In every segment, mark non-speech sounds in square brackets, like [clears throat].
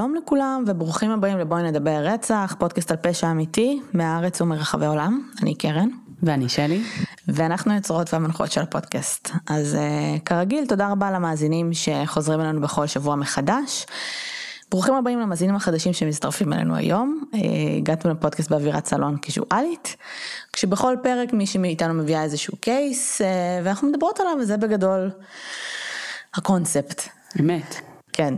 שלום לכולם וברוכים הבאים לבואי נדבר רצח, פודקאסט על פשע אמיתי מהארץ ומרחבי העולם, אני קרן. ואני שלי. ואנחנו יוצרות והמנחות של הפודקאסט. אז uh, כרגיל, תודה רבה למאזינים שחוזרים אלינו בכל שבוע מחדש. ברוכים הבאים למאזינים החדשים שמצטרפים אלינו היום. Uh, הגעתם לפודקאסט באווירת סלון קיזואלית, כשבכל פרק מישהי מאיתנו מביאה איזשהו קייס, uh, ואנחנו מדברות עליו, וזה בגדול הקונספט. אמת. כן.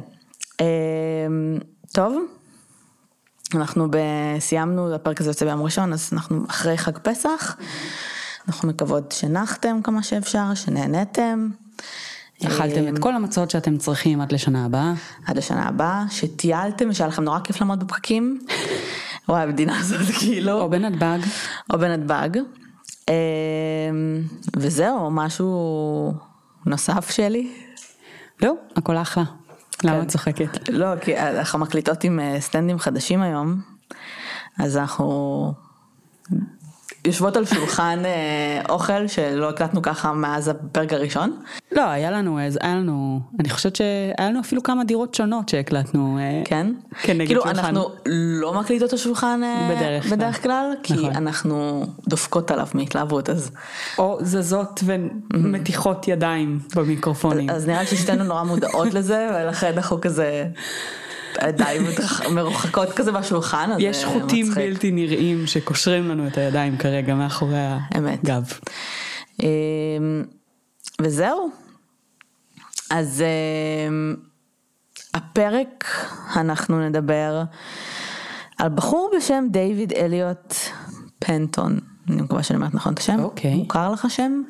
אמ, טוב, אנחנו סיימנו, הפרק הזה יוצא ביום ראשון, אז אנחנו אחרי חג פסח. אנחנו מקוות שנחתם כמה שאפשר, שנהנתם. אכלתם את כל המצות שאתם צריכים עד לשנה הבאה. עד לשנה הבאה, שטיילתם, שהיה לכם נורא כיף לעמוד בפקקים. [laughs] וואי, המדינה הזאת [laughs] כאילו. או בנתב"ג. או בנתב"ג. אמ, וזהו, משהו נוסף שלי. לא, הכל אחלה. למה כן. את צוחקת? לא, כי אנחנו מקליטות עם אה, סטנדים חדשים היום, אז אנחנו יושבות על שולחן אה, אוכל שלא הקלטנו ככה מאז הפרק הראשון. לא, היה לנו, היה לנו, אני חושבת שהיה לנו אפילו כמה דירות שונות שהקלטנו. אה, כן? כנגד כאילו שולחן. אנחנו לא מקליטות על שולחן בדרך, בדרך כלל, כי נכון. אנחנו דופקות עליו מהתלהבות אז. או זזות ומתיחות ידיים במיקרופונים. אז נראה לי ששתינו נורא מודעות לזה ולכן אנחנו כזה. הידיים מרוחקות כזה בשולחן. יש חוטים מצחיק. בלתי נראים שקושרים לנו את הידיים כרגע מאחורי הגב. אמ, וזהו. אז אמ, הפרק אנחנו נדבר על בחור בשם דיוויד אליוט פנטון. אני מקווה שאני אומרת נכון את השם. אוקיי. מוכר לך שם?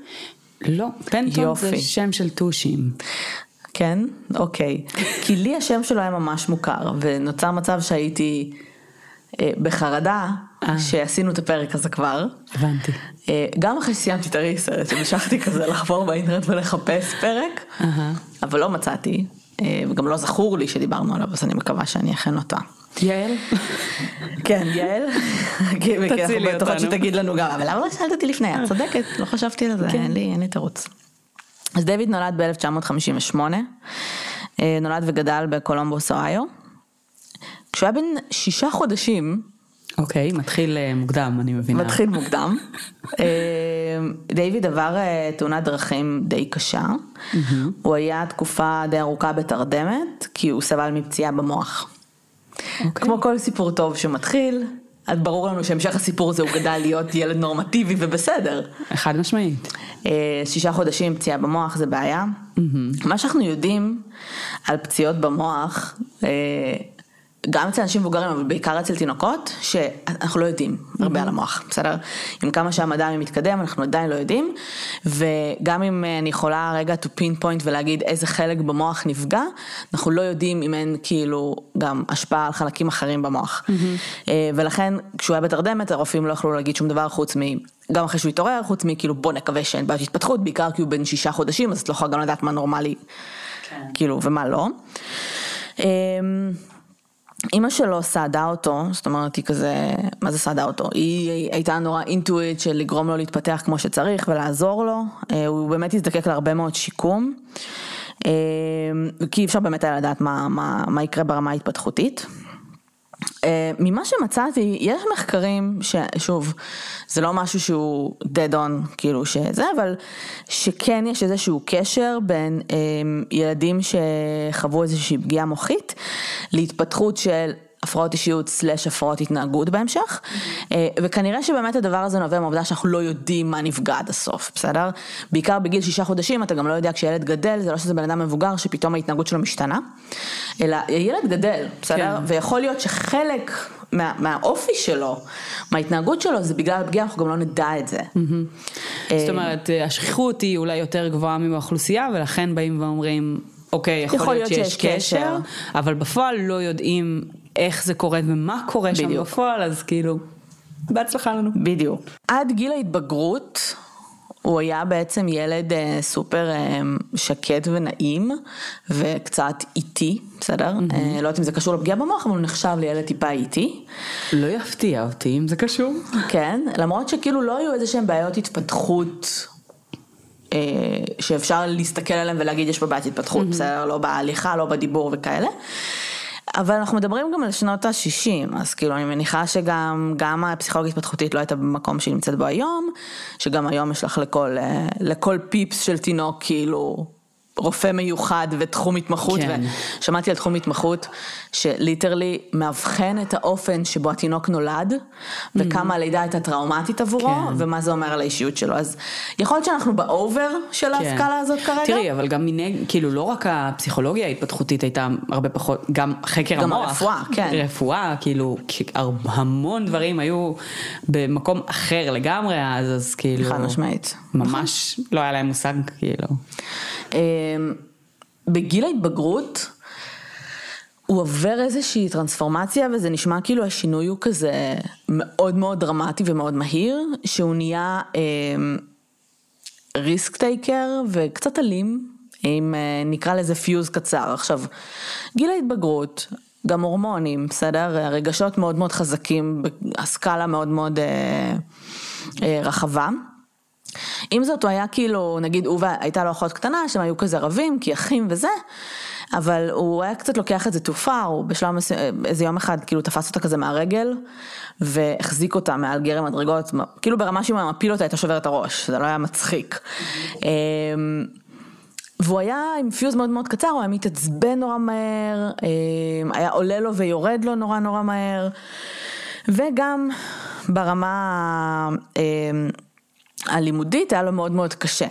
לא, פנטון יופי. זה שם של טושים. כן? אוקיי. כי לי השם שלו היה ממש מוכר, ונוצר מצב שהייתי אה, בחרדה אה. שעשינו את הפרק הזה כבר. הבנתי. אה, גם אחרי שסיימתי את הריסרט, המשכתי כזה לחפור באינטרנט ולחפש פרק, אה. אבל לא מצאתי, אה, וגם לא זכור לי שדיברנו עליו, אז אני מקווה שאני אכן אותה. יעל? כן, יעל. תצילי אותנו. בטוחות שתגיד לנו גם, אבל למה לא שאלת אותי לפני? את צודקת, לא חשבתי על זה, כן. אין לי תירוץ. אז דיוויד נולד ב-1958, אה, נולד וגדל בקולומבוס אוהיו. כשהוא היה בן שישה חודשים, אוקיי, okay, מתחיל אה, מוקדם, אני מבינה. מתחיל [laughs] מוקדם. אה, דיוויד עבר תאונת דרכים די קשה. Mm-hmm. הוא היה תקופה די ארוכה בתרדמת, כי הוא סבל מפציעה במוח. Okay. אוקיי. כמו כל סיפור טוב שמתחיל, אז ברור לנו שהמשך הסיפור הזה הוא גדל להיות ילד נורמטיבי ובסדר. חד משמעית. אה, שישה חודשים פציעה במוח זה בעיה. Mm-hmm. מה שאנחנו יודעים על פציעות במוח, אה, גם אצל אנשים מבוגרים אבל בעיקר אצל תינוקות, שאנחנו לא יודעים הרבה mm-hmm. על המוח, בסדר? עם כמה שהמדע מתקדם אנחנו עדיין לא יודעים, וגם אם אני יכולה רגע to pinpoint ולהגיד איזה חלק במוח נפגע, אנחנו לא יודעים אם אין כאילו גם השפעה על חלקים אחרים במוח. Mm-hmm. ולכן כשהוא היה בתרדמת הרופאים לא יכלו להגיד שום דבר חוץ מ... גם אחרי שהוא התעורר, חוץ מכאילו בוא נקווה שאין בעיות התפתחות, בעיקר כי הוא בן שישה חודשים, אז את לא יכולה גם לדעת מה נורמלי, כן. כאילו, ומה לא. אימא שלו סעדה אותו, זאת אומרת היא כזה, מה זה סעדה אותו? היא הייתה נורא אינטואיט של לגרום לו להתפתח כמו שצריך ולעזור לו, אה, הוא באמת הזדקק להרבה מאוד שיקום, אה, כי אי אפשר באמת היה לדעת מה, מה, מה יקרה ברמה ההתפתחותית. אה, ממה שמצאתי, יש מחקרים ששוב, זה לא משהו שהוא dead on, כאילו שזה, אבל שכן יש איזשהו קשר בין אה, ילדים שחוו איזושהי פגיעה מוחית להתפתחות של הפרעות אישיות סלאש הפרעות התנהגות בהמשך, אה, וכנראה שבאמת הדבר הזה נובע מהעובדה שאנחנו לא יודעים מה נפגע עד הסוף, בסדר? בעיקר בגיל שישה חודשים אתה גם לא יודע כשילד גדל, זה לא שזה בן אדם מבוגר שפתאום ההתנהגות שלו משתנה, אלא ילד גדל, בסדר? כן. ויכול להיות שחלק מה, מהאופי שלו, מההתנהגות שלו, זה בגלל הפגיעה, אנחנו גם לא נדע את זה. Mm-hmm. זאת אומרת, השכיחות היא אולי יותר גבוהה מבאוכלוסייה, ולכן באים ואומרים, אוקיי, יכול, יכול להיות שיש, שיש קשר, קשר, אבל בפועל לא יודעים איך זה קורה ומה קורה בדיוק. שם בפועל, אז כאילו, בהצלחה לנו. בדיוק. עד גיל ההתבגרות, הוא היה בעצם ילד אה, סופר אה, שקט ונעים וקצת איטי, בסדר? Mm-hmm. אה, לא יודעת אם זה קשור לפגיעה במוח, אבל הוא נחשב לילד טיפה איטי. לא יפתיע אותי אם זה קשור. כן, למרות שכאילו לא היו איזה שהם בעיות התפתחות אה, שאפשר להסתכל עליהם ולהגיד יש פה בעיית התפתחות, mm-hmm. בסדר? לא בהליכה, לא בדיבור וכאלה. אבל אנחנו מדברים גם על שנות ה-60, אז כאילו אני מניחה שגם גם הפסיכולוגיה התפתחותית לא הייתה במקום שהיא נמצאת בו היום, שגם היום יש לך לכל, אה, לכל פיפס של תינוק כאילו רופא מיוחד ותחום התמחות, כן. ושמעתי על תחום התמחות שליטרלי מאבחן את האופן שבו התינוק נולד, וכמה הלידה הייתה טראומטית עבורו, כן. ומה זה אומר על האישיות שלו. אז יכול להיות שאנחנו באובר של כן. ההשכלה הזאת כרגע. תראי, אבל גם מיני, כאילו לא רק הפסיכולוגיה ההתפתחותית הייתה הרבה פחות, גם חקר גם המוח. גם הרפואה, כן. רפואה, כאילו, המון דברים היו במקום אחר לגמרי אז, אז כאילו... חד משמעית. ממש לא היה להם מושג, כאילו. אמ, בגיל ההתבגרות הוא עובר איזושהי טרנספורמציה וזה נשמע כאילו השינוי הוא כזה מאוד מאוד דרמטי ומאוד מהיר, שהוא נהיה ריסק אה, טייקר וקצת אלים, אם אה, נקרא לזה פיוז קצר. עכשיו, גיל ההתבגרות, גם הורמונים, בסדר? הרגשות מאוד מאוד חזקים, הסקאלה מאוד מאוד אה, אה, רחבה. עם זאת הוא היה כאילו, נגיד הוא והייתה לו אחות קטנה שהם היו כזה רבים כי אחים וזה, אבל הוא היה קצת לוקח את זה too far, הוא בשלב מסוים, איזה יום אחד כאילו תפס אותה כזה מהרגל והחזיק אותה מעל גרם מדרגות, כאילו ברמה שאם הוא מפיל אותה הייתה שובר את הראש, זה לא היה מצחיק. אמ, והוא היה עם פיוז מאוד מאוד קצר, הוא היה מתעצבן נורא מהר, אמ, היה עולה לו ויורד לו נורא נורא מהר, וגם ברמה... הלימודית היה לו מאוד מאוד קשה.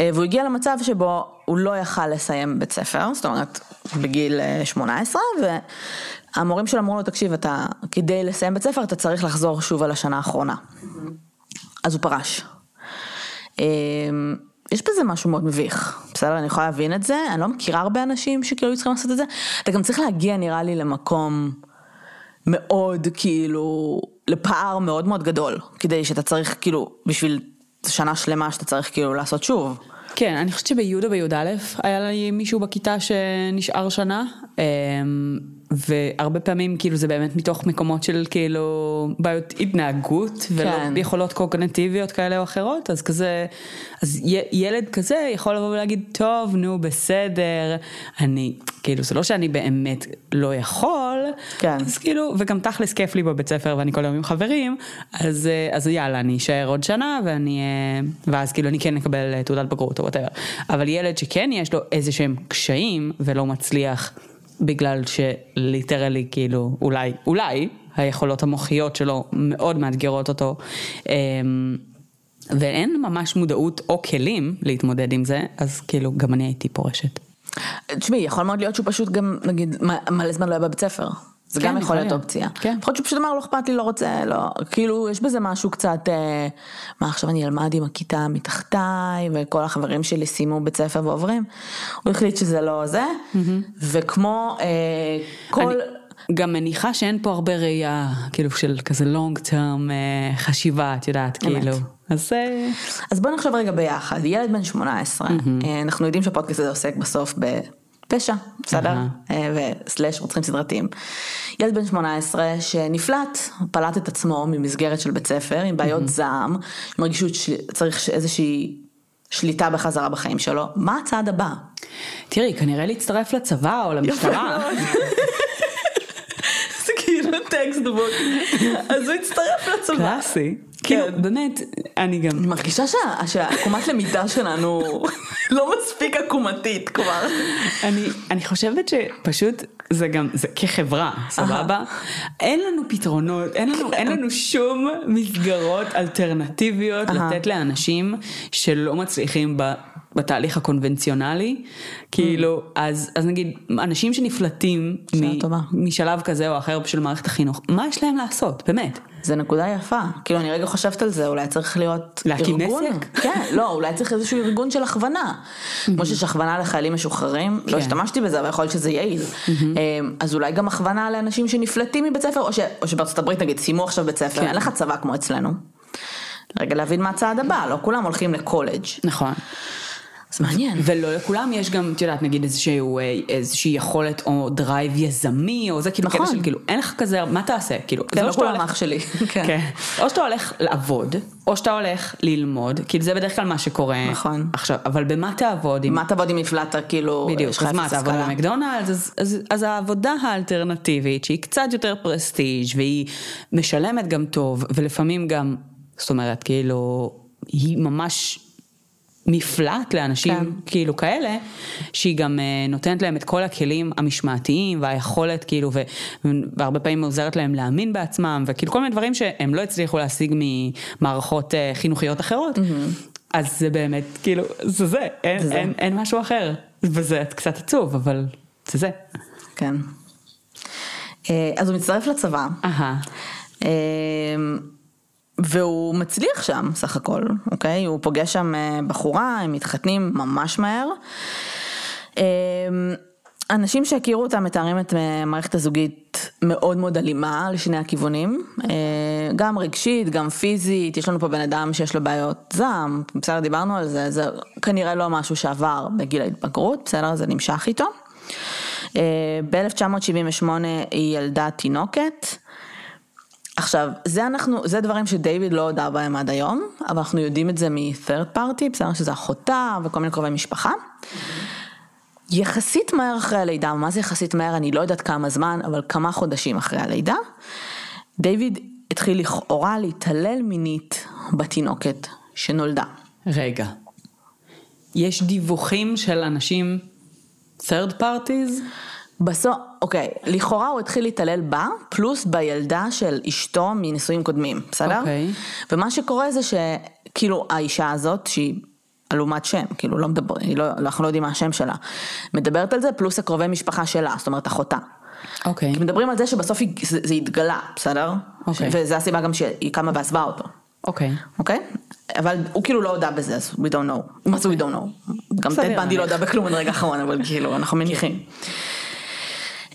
אה, והוא הגיע למצב שבו הוא לא יכל לסיים בית ספר, זאת אומרת בגיל 18, אה, והמורים שלו אמרו לו, תקשיב, אתה, כדי לסיים בית ספר אתה צריך לחזור שוב על השנה האחרונה. אז הוא פרש. אה, יש בזה משהו מאוד מביך, בסדר? אני יכולה להבין את זה, אני לא מכירה הרבה אנשים שכאילו היו צריכים לעשות את זה. אתה גם צריך להגיע נראה לי למקום מאוד כאילו, לפער מאוד מאוד גדול, כדי שאתה צריך כאילו, בשביל שנה שלמה שאתה צריך כאילו לעשות שוב. כן, אני חושבת שבי' בי"א היה לי מישהו בכיתה שנשאר שנה, אמ, והרבה פעמים כאילו זה באמת מתוך מקומות של כאילו בעיות התנהגות, ולא כן. יכולות קוגנטיביות כאלה או אחרות, אז כזה, אז ילד כזה יכול לבוא ולהגיד, טוב, נו, בסדר, אני, כאילו זה לא שאני באמת לא יכול, כן. אז כאילו, וגם תכלס כיף לי בבית ספר ואני כל היום עם חברים, אז, אז יאללה, אני אשאר עוד שנה ואני, ואז כאילו אני כן אקבל תעודת בגרות או whatever, אבל ילד שכן יש לו איזה שהם קשיים ולא מצליח. בגלל ש literally כאילו אולי, אולי היכולות המוחיות שלו מאוד מאתגרות אותו. אמ, ואין ממש מודעות או כלים להתמודד עם זה, אז כאילו גם אני הייתי פורשת. תשמעי, יכול מאוד להיות שהוא פשוט גם, נגיד, מלא זמן לא היה בבית ספר. זה כן, גם יכול להיות אופציה. כן. יכול להיות שהוא פשוט אמר לא אכפת לי, לא רוצה, לא, כאילו יש בזה משהו קצת, אה, מה עכשיו אני אלמד עם הכיתה מתחתיי, וכל החברים שלי סיימו בית ספר ועוברים, הוא החליט שזה לא זה, mm-hmm. וכמו אה, כל... אני... גם מניחה שאין פה הרבה ראייה, כאילו של כזה long term אה, חשיבה, את יודעת. כאילו. אז, אה, אז בוא נחשוב רגע ביחד, ילד בן 18, mm-hmm. אנחנו יודעים שהפודקאסט הזה עוסק בסוף ב... פשע, בסדר? אה, וסלאש רוצחים סדרתיים. ילד בן 18 שנפלט, פלט את עצמו ממסגרת של בית ספר עם בעיות זעם, עם רגישות שצריך איזושהי שליטה בחזרה בחיים שלו, מה הצעד הבא? תראי, כנראה להצטרף לצבא או למשטרה. זה כאילו טקסט בוק. אז הוא הצטרף לצבא. קלאסי. כאילו, כן. באמת, אני גם... אני מרגישה שהעקומת למידה שלנו לא מספיק עקומתית כבר. אני, חושבת שפשוט זה גם, זה כחברה, סבבה? אין לנו פתרונות, אין לנו, אין לנו שום מסגרות אלטרנטיביות לתת לאנשים שלא מצליחים ב... בתהליך הקונבנציונלי, כאילו, אז, אז נגיד, אנשים שנפלטים מ, משלב כזה או אחר של מערכת החינוך, מה יש להם לעשות, באמת? זה נקודה יפה, כאילו אני רגע חושבת על זה, אולי צריך להיות להקים עסק? כן, לא, אולי צריך איזשהו ארגון של הכוונה. כמו שיש הכוונה לחיילים משוחררים, לא כן. השתמשתי בזה, אבל יכול להיות שזה יעיל. אמ, אז אולי גם הכוונה לאנשים שנפלטים מבית ספר, או שבארצות הברית נגיד סיימו עכשיו בית ספר, כן. אין לך צבא כמו אצלנו. רגע להבין מה הצעד הבא, לא כולם הולכים לקולג'. נכון. זה מעניין. ולא לכולם יש גם, את יודעת, נגיד איזשהו, אה, איזושהי יכולת או drive יזמי, או זה כאילו נכון. קטע של כאילו, אין לך כזה, מה תעשה? כאילו, כן, לא כולם אח שלי. [laughs] כן. כן. או שאתה הולך לעבוד, או שאתה הולך ללמוד, כאילו זה בדרך כלל מה שקורה. נכון. עכשיו, אבל במה תעבוד? מה תעבוד אם הפלטת כאילו, בדיוק, אז מה, תעבוד במקדונלדס? אז, אז, אז העבודה האלטרנטיבית, שהיא קצת יותר פרסטיג' והיא משלמת גם טוב, ולפעמים גם, זאת אומרת, כאילו, היא ממש מפלט לאנשים כן. כאילו כאלה, שהיא גם uh, נותנת להם את כל הכלים המשמעתיים והיכולת כאילו, ו, והרבה פעמים עוזרת להם להאמין בעצמם, וכאילו כל מיני דברים שהם לא הצליחו להשיג ממערכות uh, חינוכיות אחרות. Mm-hmm. אז זה באמת, כאילו, זה זה, אין, זה. אין, אין משהו אחר. וזה קצת עצוב, אבל זה זה. כן. אה, אז הוא מצטרף לצבא. אהה. והוא מצליח שם סך הכל, אוקיי? הוא פוגש שם אה, בחורה, הם מתחתנים ממש מהר. אמ, אנשים שהכירו אותם מתארים את המערכת הזוגית מאוד מאוד אלימה לשני הכיוונים, אה, גם רגשית, גם פיזית, יש לנו פה בן אדם שיש לו בעיות זעם, בסדר דיברנו על זה, זה כנראה לא משהו שעבר בגיל ההתבגרות, בסדר זה נמשך איתו. אה, ב-1978 היא ילדה תינוקת. עכשיו, זה אנחנו, זה דברים שדייוויד לא הודה בהם עד היום, אבל אנחנו יודעים את זה מ-third party, בסדר שזה אחותה וכל מיני קרובי משפחה. יחסית מהר אחרי הלידה, מה זה יחסית מהר? אני לא יודעת כמה זמן, אבל כמה חודשים אחרי הלידה, דיוויד התחיל לכאורה להתעלל מינית בתינוקת שנולדה. רגע, יש דיווחים של אנשים third parties? בסוף, אוקיי, לכאורה הוא התחיל להתעלל בה, פלוס בילדה של אשתו מנישואים קודמים, בסדר? אוקיי. ומה שקורה זה שכאילו האישה הזאת, שהיא אלומת שם, כאילו לא מדבר, לא, אנחנו לא יודעים מה השם שלה, מדברת על זה, פלוס הקרובי משפחה שלה, זאת אומרת אחותה. אוקיי. כי מדברים על זה שבסוף זה, זה התגלה, בסדר? אוקיי. וזה הסיבה גם שהיא קמה ועזבה אותו. אוקיי. אוקיי? אבל הוא כאילו לא הודה בזה, אז we don't know. מה זה we don't know? גם טד בנדי לא הודה בכלום ברגע האחרון, אבל כאילו, אנחנו מניחים.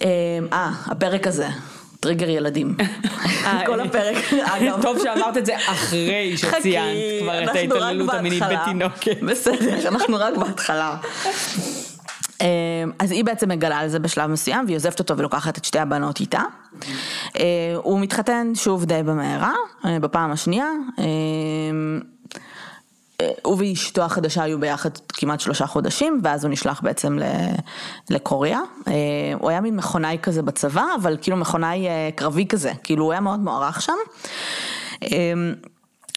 אמ, אה, הפרק הזה. טריגר ילדים. אה, [laughs] כל הפרק, אגב. טוב שאמרת את זה אחרי שציינת כבר את ההתעללות המינית בתינוקת. בסדר, אנחנו רק בהתחלה. אמ, אז היא בעצם מגלה על זה בשלב מסוים והיא עוזבת אותו ולוקחת את שתי הבנות איתה. אמ, הוא מתחתן שוב די במהרה, אה, בפעם השנייה. הוא ואשתו החדשה היו ביחד כמעט שלושה חודשים, ואז הוא נשלח בעצם לקוריאה. אה, הוא היה מין מכונאי כזה בצבא, אבל כאילו מכונאי אה, קרבי כזה, כאילו הוא היה מאוד מוערך שם. אה,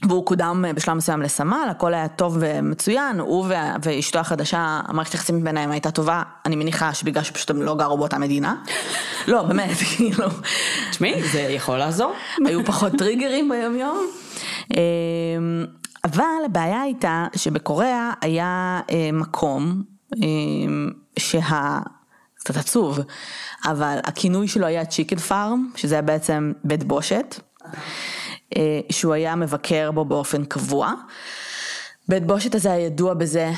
והוא קודם בשלב מסוים לסמל, הכל היה טוב ומצוין, הוא ואשתו החדשה, המערכת היחסים ביניהם הייתה טובה, אני מניחה שבגלל שפשוט הם לא גרו באותה מדינה. [laughs] לא, באמת, [laughs] כאילו. תשמעי, זה יכול לעזור. היו פחות טריגרים ביום יום. אבל הבעיה הייתה שבקוריאה היה אה, מקום אה, שה... קצת עצוב, אבל הכינוי שלו היה צ'יקן פארם, שזה היה בעצם בית בושת, אה, שהוא היה מבקר בו באופן קבוע. בית בושת הזה היה ידוע בזה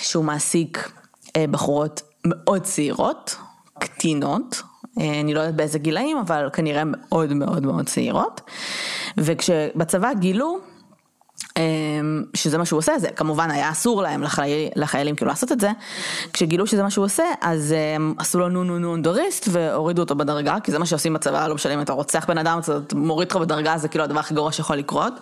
שהוא מעסיק אה, בחורות מאוד צעירות, קטינות, אה, אני לא יודעת באיזה גילאים, אבל כנראה מאוד מאוד מאוד צעירות. וכשבצבא גילו שזה מה שהוא עושה, זה כמובן היה אסור להם לחייל, לחיילים כאילו לעשות את זה, כשגילו שזה מה שהוא עושה אז הם עשו לו נו נו נו אונדוריסט והורידו אותו בדרגה, כי זה מה שעושים בצבא, לא משנה אם אתה רוצח בן אדם, אתה מוריד אותך בדרגה, זה כאילו הדבר הכי גרוע שיכול לקרות.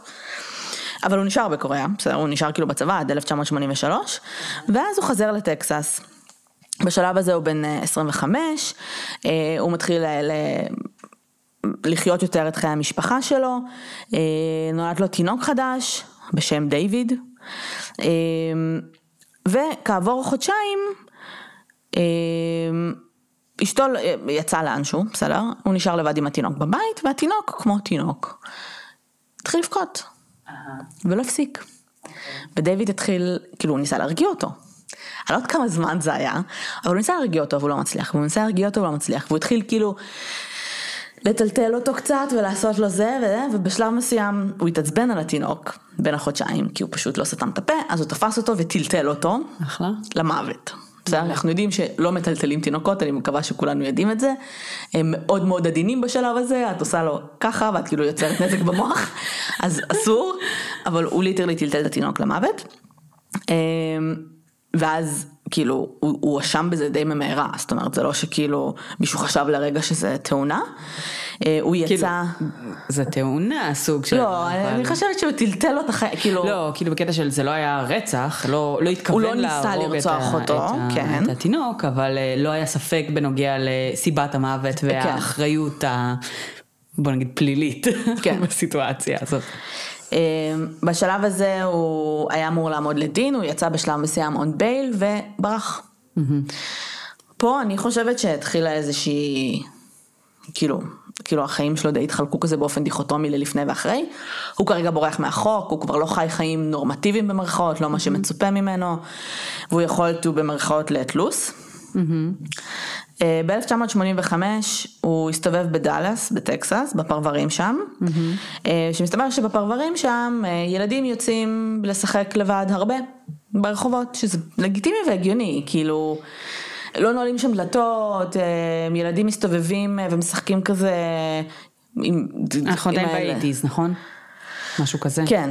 אבל הוא נשאר בקוריאה, בסדר, הוא נשאר כאילו בצבא עד 1983, ואז הוא חזר לטקסס. בשלב הזה הוא בן 25, אה, אה, הוא מתחיל ל... לחיות יותר את חיי המשפחה שלו, אה, נולד לו תינוק חדש בשם דיוויד, אה, וכעבור חודשיים אה, אשתו יצאה לאנשהו, בסדר? הוא נשאר לבד עם התינוק בבית, והתינוק, כמו תינוק, התחיל לבכות, ולא הפסיק. ודייוויד התחיל, כאילו הוא ניסה להרגיע אותו. אני לא יודעת כמה זמן זה היה, אבל הוא ניסה להרגיע אותו והוא לא מצליח, והוא ניסה להרגיע אותו והוא לא מצליח, והוא התחיל כאילו לטלטל אותו קצת ולעשות לו זה וזה, ובשלב מסוים הוא התעצבן על התינוק בין החודשיים, כי הוא פשוט לא סתם את הפה, אז הוא תפס אותו וטלטל אותו. אחלה. למוות. בסדר? אנחנו יודעים שלא מטלטלים תינוקות, אני מקווה שכולנו יודעים את זה. הם מאוד מאוד עדינים בשלב הזה, את עושה לו ככה ואת כאילו יוצרת נזק במוח, [laughs] אז אסור, אבל הוא ליטרלי טלטל את התינוק למוות. אמ, ואז כאילו הוא הואשם בזה די ממהרה, זאת אומרת זה לא שכאילו מישהו חשב לרגע שזה תאונה. אה, הוא כאילו, יצא... זה תאונה סוג של... לא, אבל... אני חושבת שהוא טלטל החיים, כאילו... לא, כאילו בקטע של זה לא היה רצח, לא, לא התכוון להרוג את, לא לרצוח אותו, את, כן. את התינוק, אבל אה, לא היה ספק בנוגע לסיבת המוות כן. והאחריות ה... בוא נגיד פלילית כן. [laughs] בסיטואציה הזאת. אמ, בשלב הזה הוא היה אמור לעמוד לדין, הוא יצא בשלב מסוים און בייל וברח. פה אני חושבת שהתחילה איזושהי, כאילו, כאילו החיים שלו די התחלקו כזה באופן דיכוטומי ללפני ואחרי. הוא כרגע בורח מהחוק, הוא כבר לא חי חיים נורמטיביים במרכאות, לא מה שמצופה ממנו, והוא יכול to במרכאות let loose. אה, ב-1985 הוא הסתובב בדאלאס, בטקסס, בפרברים שם, mm-hmm. שמסתבר שבפרברים שם אה, ילדים יוצאים לשחק לבד הרבה ברחובות, שזה לגיטימי והגיוני, כאילו... לא נועלים שם דלתות, ילדים מסתובבים ומשחקים כזה עם... אנחנו עדיין באייטיז, נכון? משהו כזה. כן.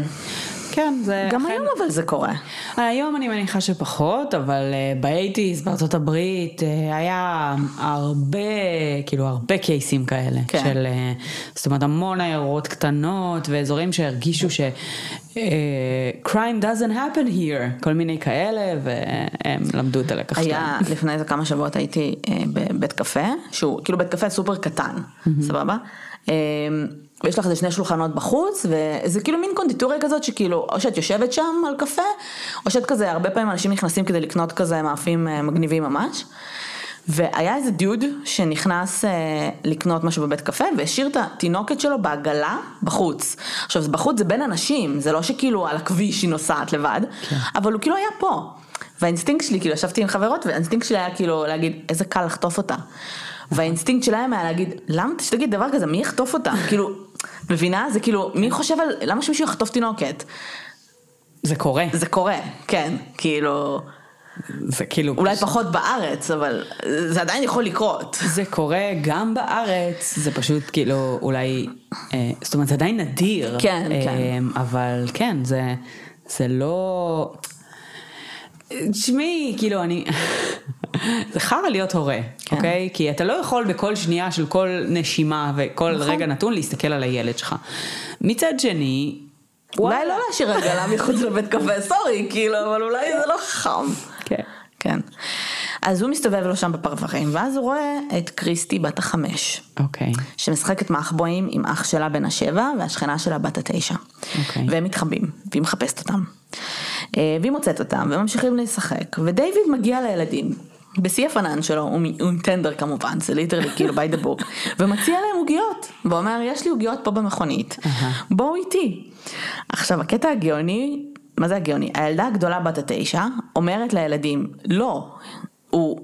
כן, זה... גם היום אבל זה קורה. היום אני מניחה שפחות, אבל uh, באייטיז בארצות הברית uh, היה הרבה, כאילו הרבה קייסים כאלה. כן. של, uh, זאת אומרת המון עיירות קטנות ואזורים שהרגישו ש... Crime doesn't happen here, כל מיני כאלה, והם למדו את הלקח שלהם. היה, לפני איזה כמה שבועות הייתי בבית קפה, שהוא כאילו בית קפה סופר קטן. סבבה? ויש לך איזה שני שולחנות בחוץ, וזה כאילו מין קונדיטוריה כזאת שכאילו, או שאת יושבת שם על קפה, או שאת כזה, הרבה פעמים אנשים נכנסים כדי לקנות כזה מאפים אה, מגניבים ממש. והיה איזה דיוד שנכנס אה, לקנות משהו בבית קפה והשאיר את התינוקת שלו בעגלה בחוץ. עכשיו בחוץ זה בין אנשים, זה לא שכאילו על הכביש היא נוסעת לבד, כן. אבל הוא כאילו היה פה. והאינסטינקט שלי, כאילו ישבתי עם חברות והאינסטינקט שלי היה כאילו להגיד איזה קל לחטוף אותה. והאינסטינקט שלהם היה להגיד למה שתגיד דבר כזה מי יחטוף אותה [laughs] כאילו מבינה זה כאילו מי חושב על למה שמישהו יחטוף תינוקת. זה קורה. זה קורה כן כאילו. זה כאילו... אולי פשוט... פחות בארץ, אבל זה עדיין יכול לקרות. זה קורה גם בארץ, זה פשוט כאילו אולי, אה, זאת אומרת זה עדיין נדיר. כן, אה, כן. אבל כן, זה, זה לא... תשמעי, כאילו אני, זה חרא להיות הורה, כן. אוקיי? כי אתה לא יכול בכל שנייה של כל נשימה וכל נכון. רגע נתון להסתכל על הילד שלך. מצד שני, אולי לא להשאיר רגלה מחוץ לבית קפה, סורי, כאילו, אבל אולי זה לא חכם. כן. כן. אז הוא מסתובב לו שם בפרברים, ואז הוא רואה את קריסטי בת החמש. אוקיי. Okay. שמשחקת מחבואים עם אח שלה בן השבע, והשכנה שלה בת התשע. אוקיי. Okay. והם מתחבאים, והיא מחפשת אותם. אה, והיא מוצאת אותם, וממשיכים לשחק, ודייוויד מגיע לילדים. בשיא הפנן שלו, הוא עם טנדר כמובן, זה ליטרלי כאילו by the book, [laughs] ומציע להם עוגיות, ואומר יש לי עוגיות פה במכונית, בואו איתי. עכשיו הקטע הגאוני מה זה הגאוני? הילדה הגדולה בת התשע אומרת לילדים, לא, הוא...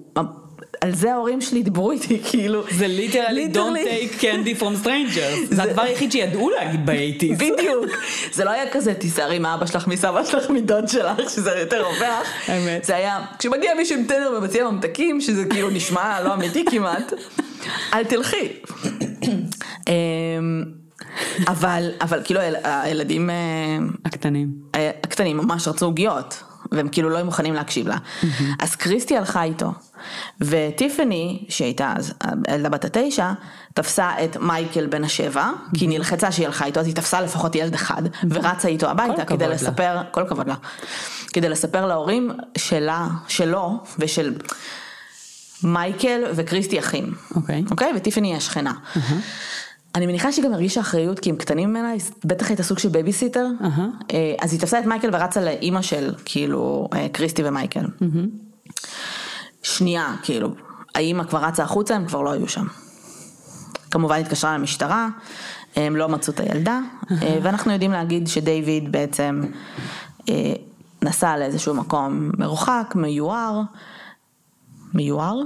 על זה ההורים שלי דיברו איתי, [laughs] כאילו... זה literally don't take candy from strangers. [laughs] זה הדבר היחיד שידעו להגיד ב eighties. בדיוק. זה לא היה כזה, תיזהרי מאבא שלך, מסבא שלך, מדוד שלך, שזה יותר רווח. האמת. זה היה, כשמגיע מישהו עם טנדר ומציע ממתקים, שזה כאילו נשמע לא אמיתי כמעט, אל תלכי. [clears throat] אמ, אבל, אבל כאילו הילדים... אה, הקטנים. אה, הקטנים ממש רצו עוגיות, והם כאילו לא היו מוכנים להקשיב לה. אז קריסטי הלכה איתו, וטיפני, שהייתה אז הילדה בת התשע, תפסה את מייקל בן השבע, כי היא נלחצה שהיא הלכה איתו, אז היא תפסה לפחות ילד אחד, ורצה איתו הביתה כדי לספר, לה. כל הכבוד לה, כדי לספר להורים שלה, שלו ושל מייקל וקריסטי אחים. אוקיי. Okay. אוקיי? Okay? וטיפני היא השכנה. Uh-huh. אני מניחה שהיא גם הרגישה אחריות כי הם קטנים ממנה, בטח הייתה סוג של בייביסיטר, uh-huh. אז היא תפסה את מייקל ורצה לאימא של כאילו אה, קריסטי ומייקל. Uh-huh. שנייה, כאילו, האימא כבר רצה החוצה, הם כבר לא היו שם. כמובן התקשרה למשטרה, הם לא מצאו את הילדה, uh-huh. ואנחנו יודעים להגיד שדייוויד בעצם נסע לאיזשהו מקום מרוחק, מיוער, מיוער?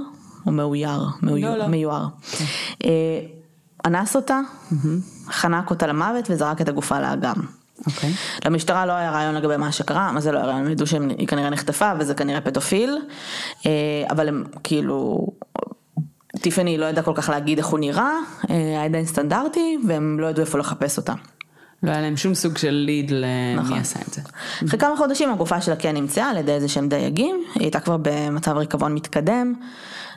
או מאויר? לא, לא. מיוער. Okay. אנס אותה, mm-hmm. חנק אותה למוות וזרק את הגופה לאגם. Okay. אוקיי. למשטרה לא היה רעיון לגבי מה שקרה, מה זה לא היה רעיון, הם ידעו שהיא כנראה נחטפה וזה כנראה פדופיל, אה, אבל הם כאילו, טיפני לא ידעה כל כך להגיד איך הוא נראה, אה, היה עדיין סטנדרטי, והם לא ידעו איפה לחפש אותה. לא היה להם שום סוג של ליד למי נכון. עשה את זה. אחרי כמה חודשים הגופה שלה כן נמצאה על ידי איזה שהם דייגים, היא הייתה כבר במצב ריקבון מתקדם,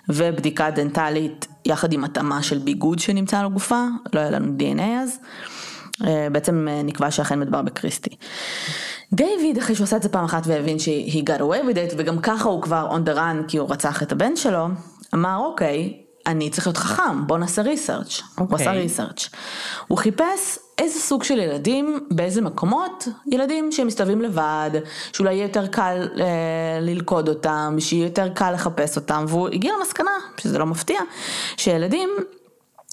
ובדיקה דנטלית יחד עם התאמה של ביגוד שנמצא על הגופה, לא היה לנו DNA אז, אה, בעצם אה, נקבע שאכן מדובר בקריסטי. דיוויד אחרי שהוא עשה את זה פעם אחת והבין שהיא got away with it וגם ככה הוא כבר on the run כי הוא רצח את הבן שלו, אמר אוקיי, אני צריך להיות חכם, בוא נעשה ריסרצ'. Okay. הוא עשה ריסרצ'. הוא חיפש איזה סוג של ילדים, באיזה מקומות, ילדים שמסתובבים לבד, שאולי יהיה יותר קל אה, ללכוד אותם, שיהיה יותר קל לחפש אותם, והוא הגיע למסקנה, שזה לא מפתיע, שילדים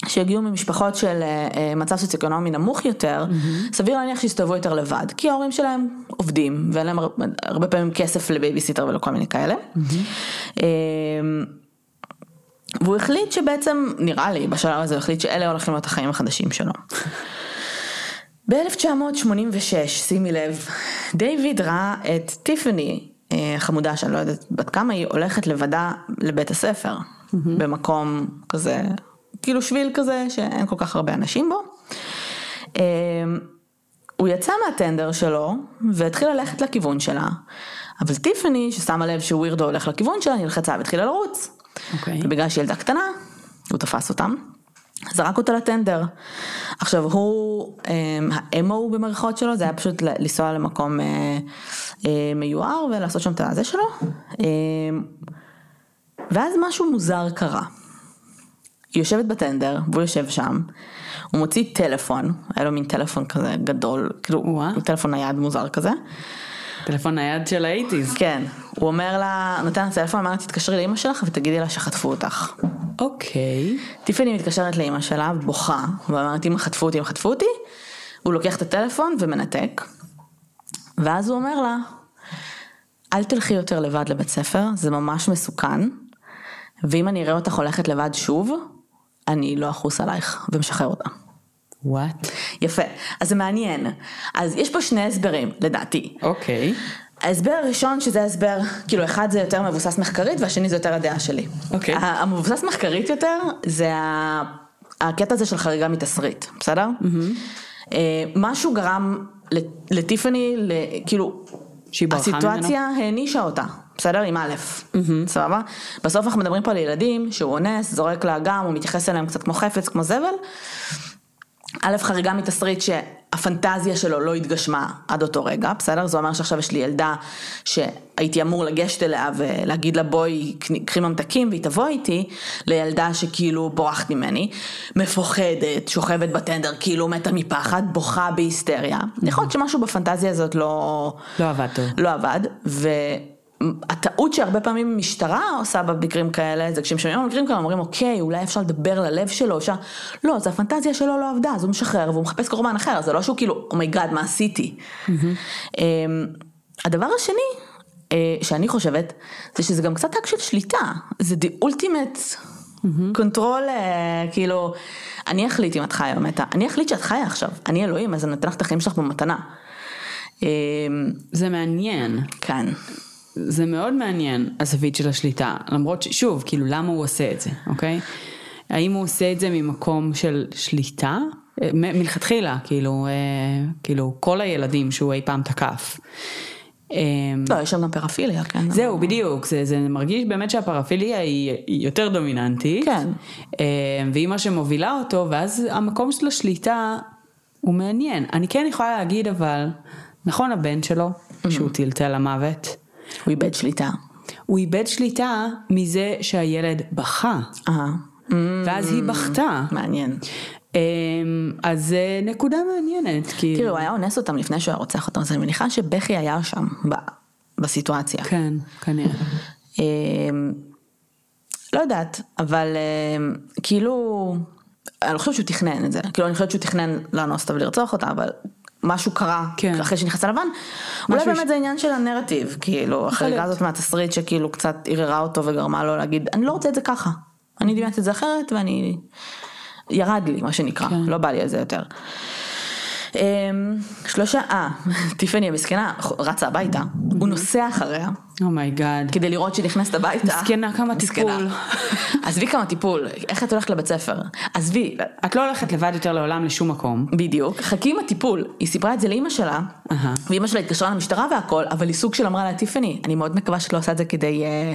שהגיעו ממשפחות של אה, אה מצב סוציו-אקונומי נמוך יותר, mm-hmm. סביר להניח שיסתובבו יותר לבד, כי ההורים שלהם עובדים, ואין להם הרבה פעמים כסף לבייביסיטר ולכל מיני כאלה. Mm-hmm. אה, והוא החליט שבעצם, נראה לי בשלב הזה, הוא החליט שאלה הולכים להיות החיים החדשים שלו. ב-1986, שימי לב, דיוויד ראה את טיפני, אה, חמודה שאני לא יודעת בת כמה היא, הולכת לבדה לבית הספר, mm-hmm. במקום כזה, כאילו שביל כזה שאין כל כך הרבה אנשים בו. אה, הוא יצא מהטנדר שלו והתחיל ללכת לכיוון שלה, אבל טיפני ששמה לב שווירדו הולך לכיוון שלה, נלחצה והתחילה לרוץ. Okay. אוקיי. ובגלל שהיא ילדה קטנה, הוא תפס אותם. זרק אותה לטנדר. עכשיו הוא, אמ, האמו במרכאות שלו זה היה פשוט לנסוע למקום אה, אה, מיוער ולעשות שם את הזה שלו. אמ, ואז משהו מוזר קרה. היא יושבת בטנדר והוא יושב שם, הוא מוציא טלפון, היה לו מין טלפון כזה גדול, כאילו טלפון נייד מוזר כזה. טלפון נייד של האיטיז. כן, הוא אומר לה, נותן לה טלפון, אמר לה תתקשרי לאמא שלך ותגידי לה שחטפו אותך. אוקיי. טיפני מתקשרת לאמא שלה, בוכה, ואומרת אמא חטפו אותי, הם חטפו אותי, הוא לוקח את הטלפון ומנתק, ואז הוא אומר לה, אל תלכי יותר לבד לבית ספר, זה ממש מסוכן, ואם אני אראה אותך הולכת לבד שוב, אני לא אחוס עלייך, ומשחרר אותה. וואט? יפה, אז זה מעניין. אז יש פה שני הסברים, לדעתי. אוקיי. ההסבר הראשון שזה הסבר, כאילו אחד זה יותר מבוסס מחקרית והשני זה יותר הדעה שלי. אוקיי. המבוסס מחקרית יותר זה הקטע הזה של חריגה מתסריט, בסדר? Mm-hmm. משהו גרם לטיפני, כאילו, הסיטואציה הענישה אותה. בסדר? עם א', mm-hmm. סבבה? בסוף אנחנו מדברים פה על ילדים שהוא אונס, זורק לאגם, הוא מתייחס אליהם קצת כמו חפץ, כמו זבל. א', חריגה מתסריט שהפנטזיה שלו לא התגשמה עד אותו רגע, בסדר? זה אומר שעכשיו יש לי ילדה שהייתי אמור לגשת אליה ולהגיד לה בואי קחי ממתקים והיא תבוא איתי, לילדה שכאילו בורחת ממני, מפוחדת, שוכבת בטנדר, כאילו מתה מפחד, בוכה בהיסטריה. יכול להיות שמשהו בפנטזיה הזאת לא... לא עבד טוב. לא עבד, ו... הטעות שהרבה פעמים משטרה עושה במקרים כאלה, זה כשהם שומעים על מקרים כאלה, אומרים אוקיי, אולי אפשר לדבר ללב שלו, אפשר, לא, זה הפנטזיה שלו לא עבדה, אז הוא משחרר והוא מחפש קורבן אחר, זה לא שהוא כאילו, oh my god, oh מה עשיתי. Mm-hmm. הדבר השני, אה, שאני חושבת, זה שזה גם קצת אק של שליטה, זה the ultimate control, mm-hmm. כאילו, אני אחליט אם את חיה או מתה, אני אחליט שאת חיה עכשיו, אני אלוהים, אז אני נותן לך את החיים שלך במתנה. אמ, זה מעניין. כן. זה מאוד מעניין, הזווית של השליטה, למרות ששוב, כאילו למה הוא עושה את זה, אוקיי? האם הוא עושה את זה ממקום של שליטה? אה, מלכתחילה, כאילו, אה, כאילו כל הילדים שהוא אי פעם תקף. אמ, לא, יש שם גם פרפיליה, כן. זהו, בדיוק, זה, זה מרגיש באמת שהפרפיליה היא, היא יותר דומיננטית. כן. אמ, והיא מה שמובילה אותו, ואז המקום של השליטה הוא מעניין. אני כן יכולה להגיד אבל, נכון הבן שלו, שהוא טלטל למוות, הוא איבד שליטה. הוא איבד שליטה מזה שהילד בכה. אה. ואז היא בכתה. מעניין. אמ, אז זה נקודה מעניינת. כאילו, כאילו הוא היה אונס אותם לפני שהוא היה רוצח אותם, אז אני מניחה שבכי היה שם, בסיטואציה. כן, כנראה. אמ, לא יודעת, אבל אמ, כאילו, אני לא חושבת שהוא תכנן את זה, כאילו אני חושבת שהוא תכנן לאנוס אותה ולרצוח אותה, אבל משהו קרה כן. אחרי שנכנס הלבן, אולי באמת ש... זה עניין של הנרטיב, כאילו החריגה הזאת מהתסריט שכאילו קצת ערערה אותו וגרמה לו להגיד אני לא רוצה את זה ככה, אני דמיינתי את זה אחרת ואני, ירד לי מה שנקרא, כן. לא בא לי על זה יותר. אמ, שלושה, אה, [laughs] טיפני המסכנה רצה הביתה, הוא נוסע אחריה. oh my god. כדי לראות שהיא נכנסת הביתה. מסכנה כמה טיפול. [laughs] עזבי כמה טיפול, איך את הולכת לבית ספר? עזבי. את לא הולכת לבד יותר לעולם לשום מקום. בדיוק, חכי עם הטיפול. היא סיפרה את זה לאימא שלה, ואימא שלה התקשרה למשטרה והכל, אבל היא סוג של אמרה לה, טיפני, אני מאוד מקווה שאת לא עושה את זה כדי אה,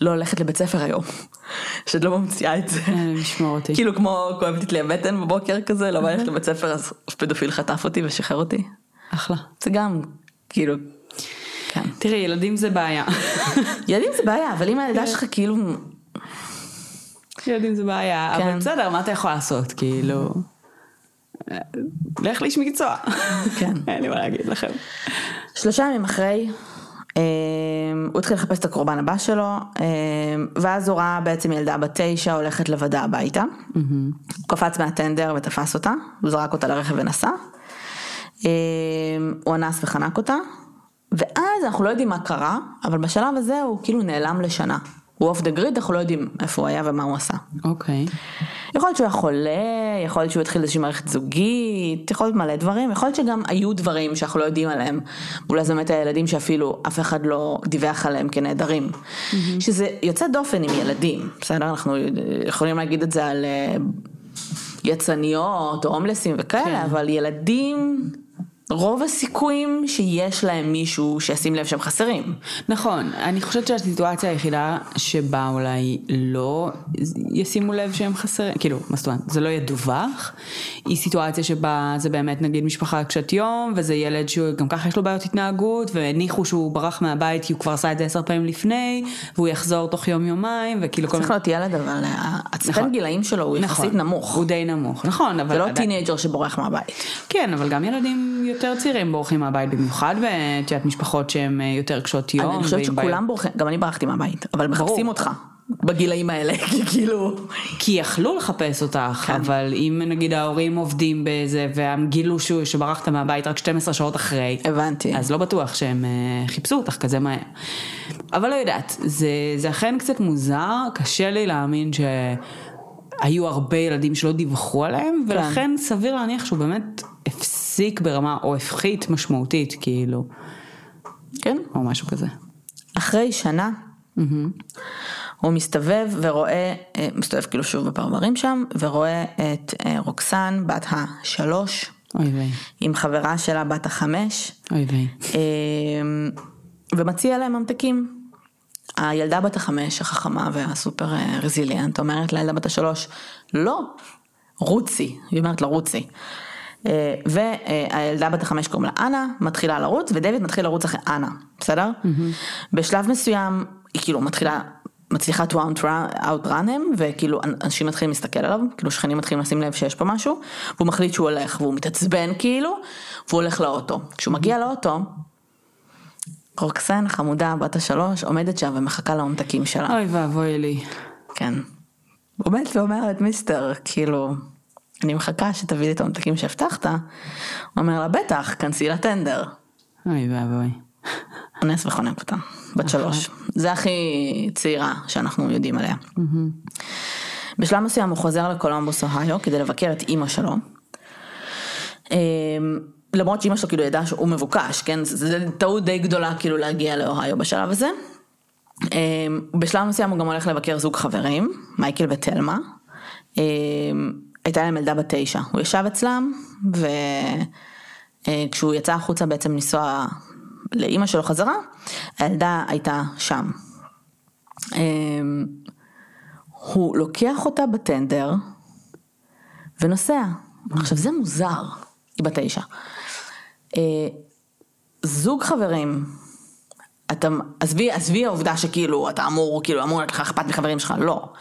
לא ללכת לבית ספר היום. [laughs] שאת לא ממציאה את זה. לשמור אותי. כאילו כמו כואבת לי הבטן בבוקר כזה, לא בא ללכת לבית ספר, אז פדופיל חטף אותי ושחרר אותי. אחלה. זה גם, כאילו, כן. תראי, ילדים זה בעיה. [laughs] ילדים זה בעיה, אבל אם הילדה שלך כאילו... ילדים זה בעיה, אבל כן. בסדר, מה אתה יכול לעשות, כאילו... לך לאיש מקצוע. כן. [laughs] אין לי מה להגיד לכם. שלושה ימים אחרי, אה, הוא התחיל לחפש את הקורבן הבא שלו, אה, ואז הוא ראה בעצם ילדה בת תשע הולכת לבדה הביתה. הוא קפץ מהטנדר ותפס אותה, הוא זרק אותה לרכב ונסע. אה, הוא אנס וחנק אותה, ואז אנחנו לא יודעים מה קרה, אבל בשלב הזה הוא כאילו נעלם לשנה. הוא אוף דה גריד, אנחנו לא יודעים איפה הוא היה ומה הוא עשה. אוקיי. יכול להיות שהוא היה חולה, יכול להיות שהוא התחיל איזושהי מערכת זוגית, יכול להיות מלא דברים, יכול להיות שגם היו דברים שאנחנו לא יודעים עליהם. אולי זה באמת הילדים שאפילו אף אחד לא דיווח עליהם כנעדרים. שזה יוצא דופן עם ילדים, בסדר? אנחנו יכולים להגיד את זה על אה, יצניות או הומלסים וכאלה, כן. אבל ילדים, רוב הסיכויים שיש להם מישהו שישים לב שהם חסרים. נכון, אני חושבת שהסיטואציה היחידה שבה אולי לא ישימו לב שהם חסרים, כאילו, מה זאת אומרת, זה לא ידווח, היא סיטואציה שבה זה באמת נגיד משפחה קשת יום, וזה ילד שגם ככה יש לו בעיות התנהגות, והניחו שהוא ברח מהבית כי הוא כבר עשה את זה עשר פעמים לפני, והוא יחזור תוך יום יומיים, וכאילו כל צריך להיות ילד, אבל ה span נכון. גילאים שלו הוא נכון, יחסית נמוך. הוא די נמוך, נכון, אבל... זה לא עדיין- teenager שבורח מהבית. כן, אבל גם ילדים יותר צעירים בורחים מהבית במיוחד, ואת יודעת, משפחות שהן אה, יותר קשות יום. אני חושבת שכולם בורחים, גם אני ברחתי מהבית, אבל מחפשים אותך בגילאים האלה, [laughs] כי כאילו... כי יכלו לחפש אותך, כן. אבל אם נגיד ההורים עובדים בזה, והם גילו שהוא- שברחת מהבית רק 12 שעות אחרי, הבנתי. אז לא בטוח שהם אה, חיפשו אותך כזה מהר. אבל לא יודעת, זה, זה אכן קצת מוזר, קשה לי להאמין שהיו הרבה ילדים שלא דיווחו עליהם, כן. ולכן סביר להניח שהוא באמת הפסיק ברמה, או הפחית משמעותית, כאילו, כן. או משהו כזה. אחרי שנה, הוא מסתובב ורואה, אה, מסתובב כאילו שוב בפרברים שם, ורואה את אה, רוקסן בת השלוש, אוי ויי, עם חברה שלה בת החמש, אוי ויי. אה, ומציע להם ממתקים. הילדה בת החמש, החכמה והסופר אה, רזיליאנט, אומרת לילדה בת השלוש, לא, רוצי, היא אומרת לה רוצי. אה, והילדה בת החמש קוראים לה אנה, מתחילה לרוץ, ודייוויד מתחיל לרוץ אחרי אנה, בסדר? בשלב מסוים, היא כאילו מתחילה, מצליחה to outrun- הם, וכאילו אנשים מתחילים להסתכל עליו, כאילו שכנים מתחילים לשים לב שיש פה משהו, והוא מחליט שהוא הולך, והוא מתעצבן כאילו, והוא הולך לאוטו. כשהוא מגיע לאוטו, רוקסן החמודה בת השלוש עומדת שם ומחכה לממתקים שלה. אוי ואבוי לי. כן. עומדת ואומרת מיסטר, כאילו, אני מחכה שתביא לי את הממתקים שהבטחת. הוא אומר לה, בטח, כנסי לטנדר. אוי ואבוי. אונס וחונק אותה, בת שלוש. זה הכי צעירה שאנחנו יודעים עליה. בשלב מסוים הוא חוזר לקולומבוס אוהיו כדי לבקר את אימא שלו. אמ, למרות שאימא שלו כאילו ידעה שהוא מבוקש, כן? זו טעות די גדולה כאילו להגיע לאוהיו בשלב הזה. אמ, בשלב מסוים הוא גם הולך לבקר זוג חברים, מייקל ותלמה. הייתה להם ילדה בת תשע, הוא ישב אצלם, וכשהוא יצא החוצה בעצם לנסוע לאימא שלו חזרה, הילדה הייתה שם. אמ, הוא לוקח אותה בטנדר ונוסע. עכשיו זה מוזר, היא בת תשע. אה, זוג חברים, אתה, עזבי, עזבי העובדה שכאילו אתה אמור, כאילו אמור להיות לך אכפת מחברים שלך, לא.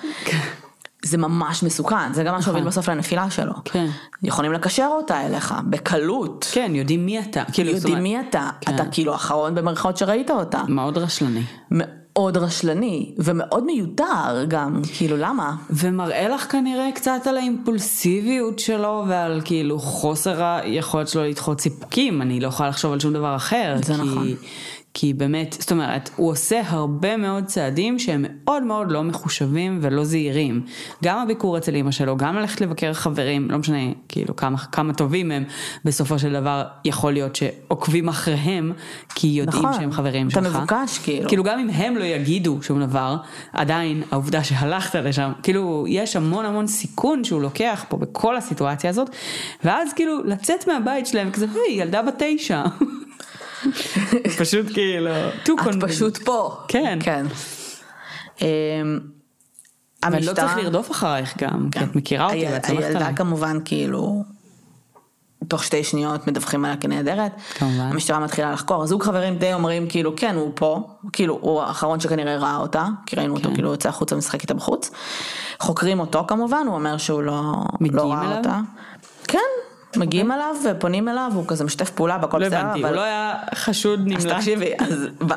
זה ממש מסוכן, זה גם מה שהוביל בסוף לנפילה שלו. כן. יכולים לקשר אותה אליך, בקלות. כן, יודעים מי אתה. כאילו, זאת יודעים אומרת, מי אתה, כן. אתה כאילו האחרון במרכאות שראית אותה. מאוד רשלני. מאוד רשלני, ומאוד מיותר גם, כאילו למה? ומראה לך כנראה קצת על האימפולסיביות שלו ועל כאילו חוסר היכולת שלו לדחות סיפוקים, אני לא יכולה לחשוב על שום דבר אחר. זה כי, נכון. כי באמת, זאת אומרת, הוא עושה הרבה מאוד צעדים שהם מאוד מאוד לא מחושבים ולא זהירים. גם הביקור אצל אמא שלו, גם ללכת לבקר חברים, לא משנה כאילו כמה, כמה טובים הם, בסופו של דבר יכול להיות שעוקבים אחריהם, כי יודעים נכון, שהם חברים שלך. אתה מבוקש כאילו. כאילו גם אם הם לא יגידו שום דבר, עדיין העובדה שהלכת לשם, כאילו יש המון המון סיכון שהוא לוקח פה בכל הסיטואציה הזאת, ואז כאילו לצאת מהבית שלהם כזה, היי, ילדה בת תשע. [laughs] [laughs] פשוט כאילו, את פשוט פה. כן. כן. המשטרה... ולא צריך לרדוף אחרייך גם, כי את מכירה אותי ואת סומכת עליי. הילדה כמובן כאילו, תוך שתי שניות מדווחים עליה כנהדרת. כמובן. המשטרה מתחילה לחקור. זוג חברים די אומרים כאילו כן הוא פה, כאילו הוא האחרון שכנראה ראה אותה, כי ראינו אותו כן. כאילו יוצא החוצה ומשחק איתה בחוץ. חוקרים אותו כמובן, הוא אומר שהוא לא, לא ראה אותה. כן, מגיעים. אליו ופונים אליו, הוא כזה משתף פעולה בכל בסדר. לא הבנתי, הוא לא היה חשוד נמלט. אז תקשיבי,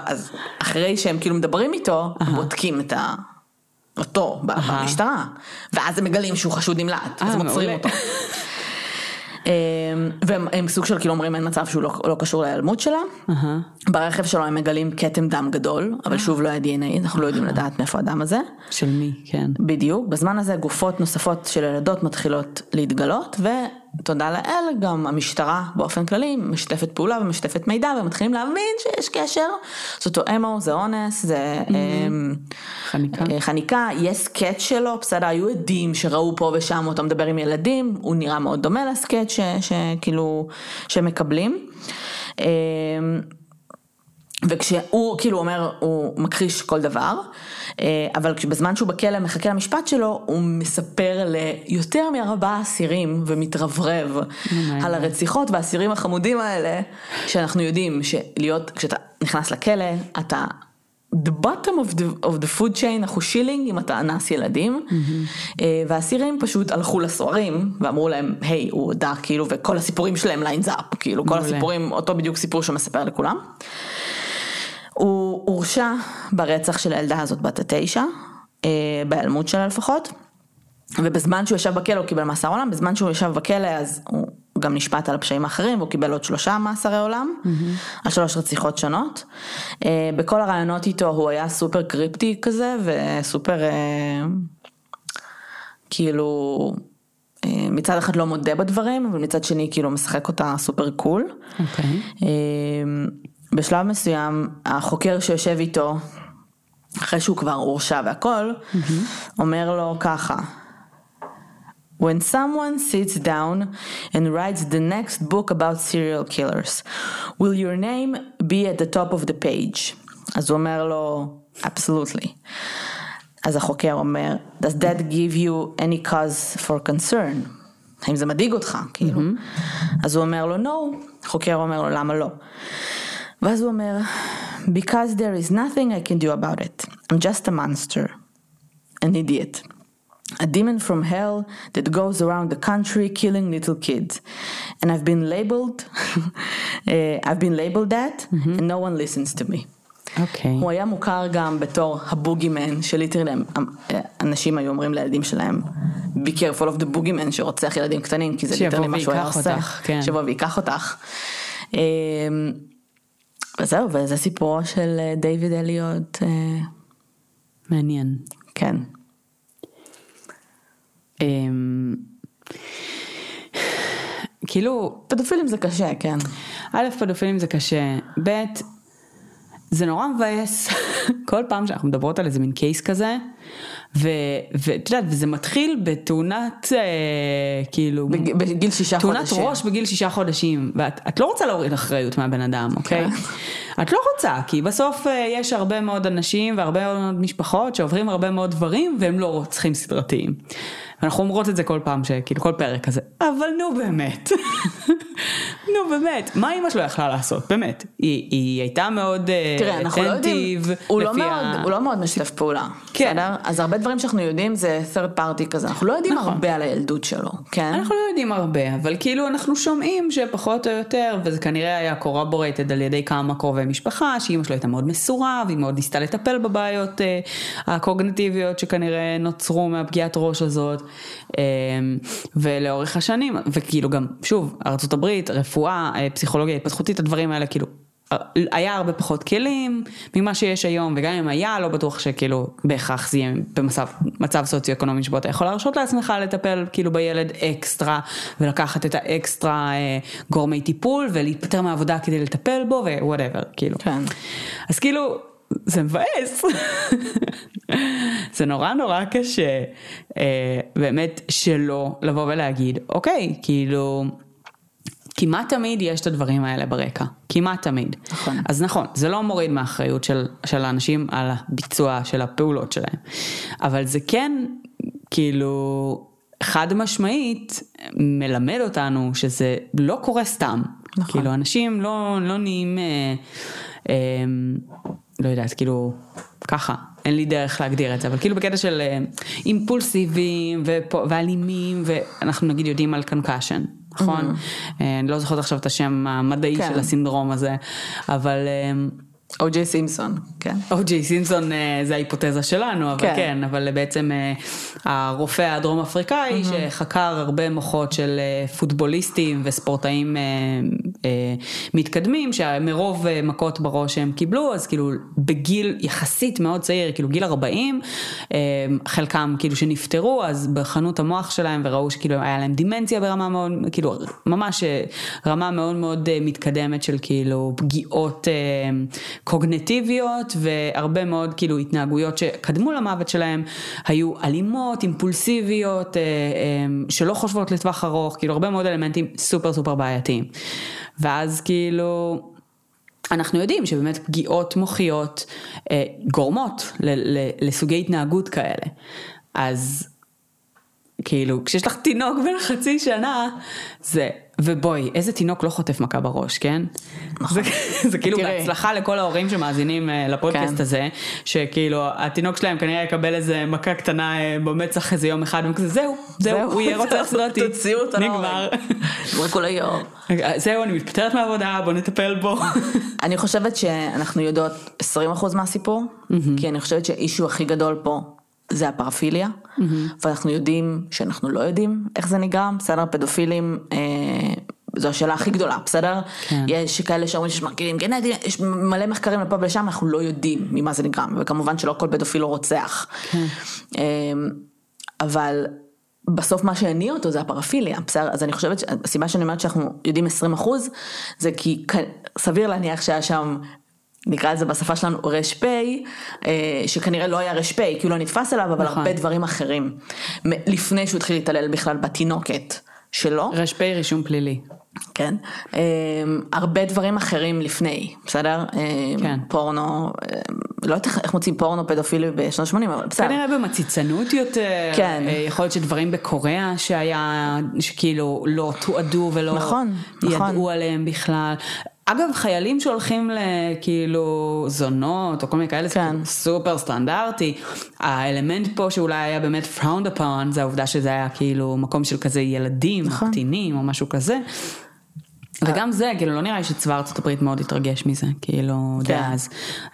אז אחרי שהם כאילו מדברים איתו, בודקים את ה... אותו במשטרה, ואז הם מגלים שהוא חשוד נמלט, אז מוצרים אותו. אמ, והם סוג של כאילו אומרים אין מצב שהוא לא, לא קשור להיעלמות שלה. ברכב שלו הם מגלים כתם דם גדול, אבל שוב לא היה דנ"א, אנחנו לא יודעים לדעת מאיפה הדם הזה. של מי, כן. בדיוק, בזמן הזה גופות נוספות של ילדות מתחילות להתגלות, תודה לאל, גם המשטרה באופן כללי משתפת פעולה ומשתפת מידע ומתחילים להבין שיש קשר. זאת אמו, זה אונס, זה אמ, חניקה. אה, חניקה, יש סקאץ' שלו, בסדר, היו עדים שראו פה ושם אותו מדבר עם ילדים, הוא נראה מאוד דומה לסקאץ' שכאילו, שמקבלים. אמ, וכשהוא כאילו אומר, הוא מכחיש כל דבר, אבל בזמן שהוא בכלא מחכה למשפט שלו, הוא מספר ליותר מארבעה אסירים ומתרברב oh על הרציחות והאסירים החמודים האלה, שאנחנו יודעים שלהיות, כשאתה נכנס לכלא, אתה... The bottom of the, of the food chain, אנחנו שילינג אם אתה אנס ילדים, mm-hmm. והאסירים פשוט הלכו לסוהרים ואמרו להם, היי, hey, הוא הודה, כאילו, וכל הסיפורים שלהם ליינס אפ, כאילו, כל הסיפורים, אותו בדיוק סיפור שהוא מספר לכולם. הוא הורשע ברצח של הילדה הזאת בת התשע, אה, בהיעלמות שלה לפחות, ובזמן שהוא ישב בכלא הוא קיבל מאסר עולם, בזמן שהוא ישב בכלא אז הוא גם נשפט על הפשעים האחרים והוא קיבל עוד שלושה מאסרי עולם, mm-hmm. על שלוש רציחות שונות. אה, בכל הרעיונות איתו הוא היה סופר קריפטי כזה וסופר אה, כאילו מצד אחד לא מודה בדברים אבל מצד שני כאילו משחק אותה סופר קול. Okay. אוקיי. בשלב מסוים החוקר שיושב איתו, אחרי שהוא כבר הורשע והכל, mm-hmm. אומר לו ככה. When someone sits down and writes the next book about serial killers, will your name be at the top of the page? אז הוא אומר לו, absolutely. אז החוקר אומר, does that give you any cause for concern? האם זה מדאיג אותך? כאילו. Mm-hmm. אז הוא אומר לו, no. החוקר אומר לו, למה לא? ואז הוא אומר, because there is nothing I can do about it. I'm just a monster. An idiot. A demon from hell that goes around the country killing little kids. And I've been labeled, uh, [laughs] I've been labeled that, mm-hmm. and no one listens to me. אוקיי. Okay. הוא היה מוכר גם בתור הבוגימן, שליטרלי אנשים היו אומרים לילדים שלהם, be careful of the boogeyman שרוצח ילדים קטנים, כי זה ליטרלי מה שהוא היה עושה. כן. שיבוא ויקח אותך. וזהו, וזה סיפורו של אה, דיוויד אליוט. אה, מעניין. כן. אמ, כאילו... פדופילים זה קשה, כן. א', פדופילים זה קשה, ב', זה נורא מבאס [laughs] כל פעם שאנחנו מדברות על איזה מין קייס כזה, ואת יודעת, וזה מתחיל בתאונת, אה, כאילו, בגיל שישה תאונת חודשים. תאונת ראש בגיל שישה חודשים, ואת לא רוצה להוריד אחריות מהבן אדם, אוקיי? כן. את לא רוצה, כי בסוף אה, יש הרבה מאוד אנשים והרבה מאוד משפחות שעוברים הרבה מאוד דברים, והם לא רוצחים סדרתיים. אנחנו אומרות את זה כל פעם, שכאילו כל פרק כזה, אבל נו באמת, [laughs] נו באמת, מה אמא שלו יכלה לעשות, באמת, היא, היא הייתה מאוד אה, תראה, אנחנו לא הוא לא, מאוד, הוא לא מאוד משתף פעולה, כן. בסדר? אז הרבה דברים שאנחנו יודעים זה third party כזה, אנחנו לא יודעים נכון. הרבה על הילדות שלו, כן? אנחנו לא יודעים הרבה, אבל כאילו אנחנו שומעים שפחות או יותר, וזה כנראה היה corroborated על ידי כמה קרובי משפחה, שאמא שלו הייתה מאוד מסורה, והיא מאוד ניסתה לטפל בבעיות אה, הקוגניטיביות שכנראה נוצרו מהפגיעת ראש הזאת. אמ, ולאורך השנים, וכאילו גם, שוב, ארה"ב, רפואה, אה, פסיכולוגיה התפתחותית, הדברים האלה כאילו היה הרבה פחות כלים ממה שיש היום, וגם אם היה, לא בטוח שכאילו בהכרח זה יהיה במצב סוציו-אקונומי שבו אתה יכול להרשות לעצמך לטפל כאילו בילד אקסטרה, ולקחת את האקסטרה אה, גורמי טיפול, ולהתפטר מהעבודה כדי לטפל בו, ו whatever, כאילו. כן. אז כאילו, זה מבאס. זה נורא נורא קשה, אה, באמת שלא לבוא ולהגיד, אוקיי, כאילו... כמעט תמיד יש את הדברים האלה ברקע, כמעט תמיד. נכון. אז נכון, זה לא מוריד מהאחריות של, של האנשים על הביצוע של הפעולות שלהם, אבל זה כן, כאילו, חד משמעית מלמד אותנו שזה לא קורה סתם. נכון. כאילו, אנשים לא, לא נהיים, אה, אה, לא יודעת, כאילו, ככה, אין לי דרך להגדיר את זה, אבל כאילו בקטע של אה, אימפולסיביים ואלימים, ואנחנו נגיד יודעים על קנקשן, נכון? Mm-hmm. אני לא זוכרת עכשיו את השם המדעי כן. של הסינדרום הזה, אבל... או.ג'יי סימפסון, כן. או.ג'יי סימפסון אה, זה ההיפותזה שלנו, אבל כן, כן אבל בעצם אה, הרופא הדרום אפריקאי mm-hmm. שחקר הרבה מוחות של אה, פוטבוליסטים וספורטאים מתקדמים, שמרוב מכות בראש שהם קיבלו, אז כאילו בגיל יחסית מאוד צעיר, כאילו גיל 40, חלקם כאילו שנפטרו, אז בחנו את המוח שלהם וראו שכאילו היה להם דימנציה ברמה מאוד, כאילו ממש רמה מאוד מאוד מתקדמת של כאילו פגיעות. קוגנטיביות והרבה מאוד כאילו התנהגויות שקדמו למוות שלהם היו אלימות, אימפולסיביות, אה, אה, שלא חושבות לטווח ארוך, כאילו הרבה מאוד אלמנטים סופר סופר בעייתיים. ואז כאילו... אנחנו יודעים שבאמת פגיעות מוחיות אה, גורמות ל- ל- לסוגי התנהגות כאלה. אז כאילו, כשיש לך תינוק בן חצי שנה, זה ובואי, איזה תינוק לא חוטף מכה בראש, כן? נכון. זה, זה כאילו בהצלחה לכל ההורים שמאזינים אה, לפודקאסט כן. הזה, שכאילו התינוק שלהם כנראה יקבל איזה מכה קטנה אה, במצח איזה יום אחד, וכזה זהו, זהו, זהו הוא יהיה רוצח סדרתי, [laughs] תוציאו אותו, נגמר. כל היום. זהו, אני מתפטרת מהעבודה, בוא נטפל בו. [laughs] אני חושבת שאנחנו יודעות 20% מהסיפור, כי אני חושבת שהאישו הכי גדול פה זה הפרפיליה, mm-hmm. ואנחנו יודעים שאנחנו לא יודעים איך זה נגרם, בסדר, פדופילים, אה, זו השאלה הכי גדולה, בסדר? כן. יש כאלה שאומרים שיש מרכיבים גנטיים, יש מלא מחקרים לפה ולשם, אנחנו לא יודעים ממה זה נגרם, וכמובן שלא כל פדופיל לא רוצח. כן. אה, אבל בסוף מה שהניע אותו זה הפרפיליה, בסדר? אז אני חושבת שהסיבה שאני אומרת שאנחנו יודעים 20 אחוז, זה כי סביר להניח שהיה שם נקרא לזה בשפה שלנו ר"פ, אה, שכנראה לא היה ר"פ, כי הוא לא נתפס אליו, אבל נכון. הרבה דברים אחרים, לפני שהוא התחיל להתעלל בכלל בתינוקת שלו. ר"פ רישום פלילי. כן, אה, הרבה דברים אחרים לפני, בסדר? אה, כן. פורנו, לא יודעת איך מוצאים פורנו פדופילי בשנות ה-80, אבל בסדר. כנראה במציצנות יותר, כן. יכול להיות שדברים בקוריאה שהיה, שכאילו לא תועדו ולא נכון, ידעו נכון. עליהם בכלל. אגב, חיילים שהולכים לכאילו זונות או כל מיני כאלה, כן. זה סופר סטנדרטי. האלמנט פה שאולי היה באמת frowned upon, זה העובדה שזה היה כאילו מקום של כזה ילדים, נכון. קטינים או משהו כזה. וגם זה, כאילו, לא נראה לי שצבא ארצות הברית מאוד התרגש מזה, כאילו, כן. דאז.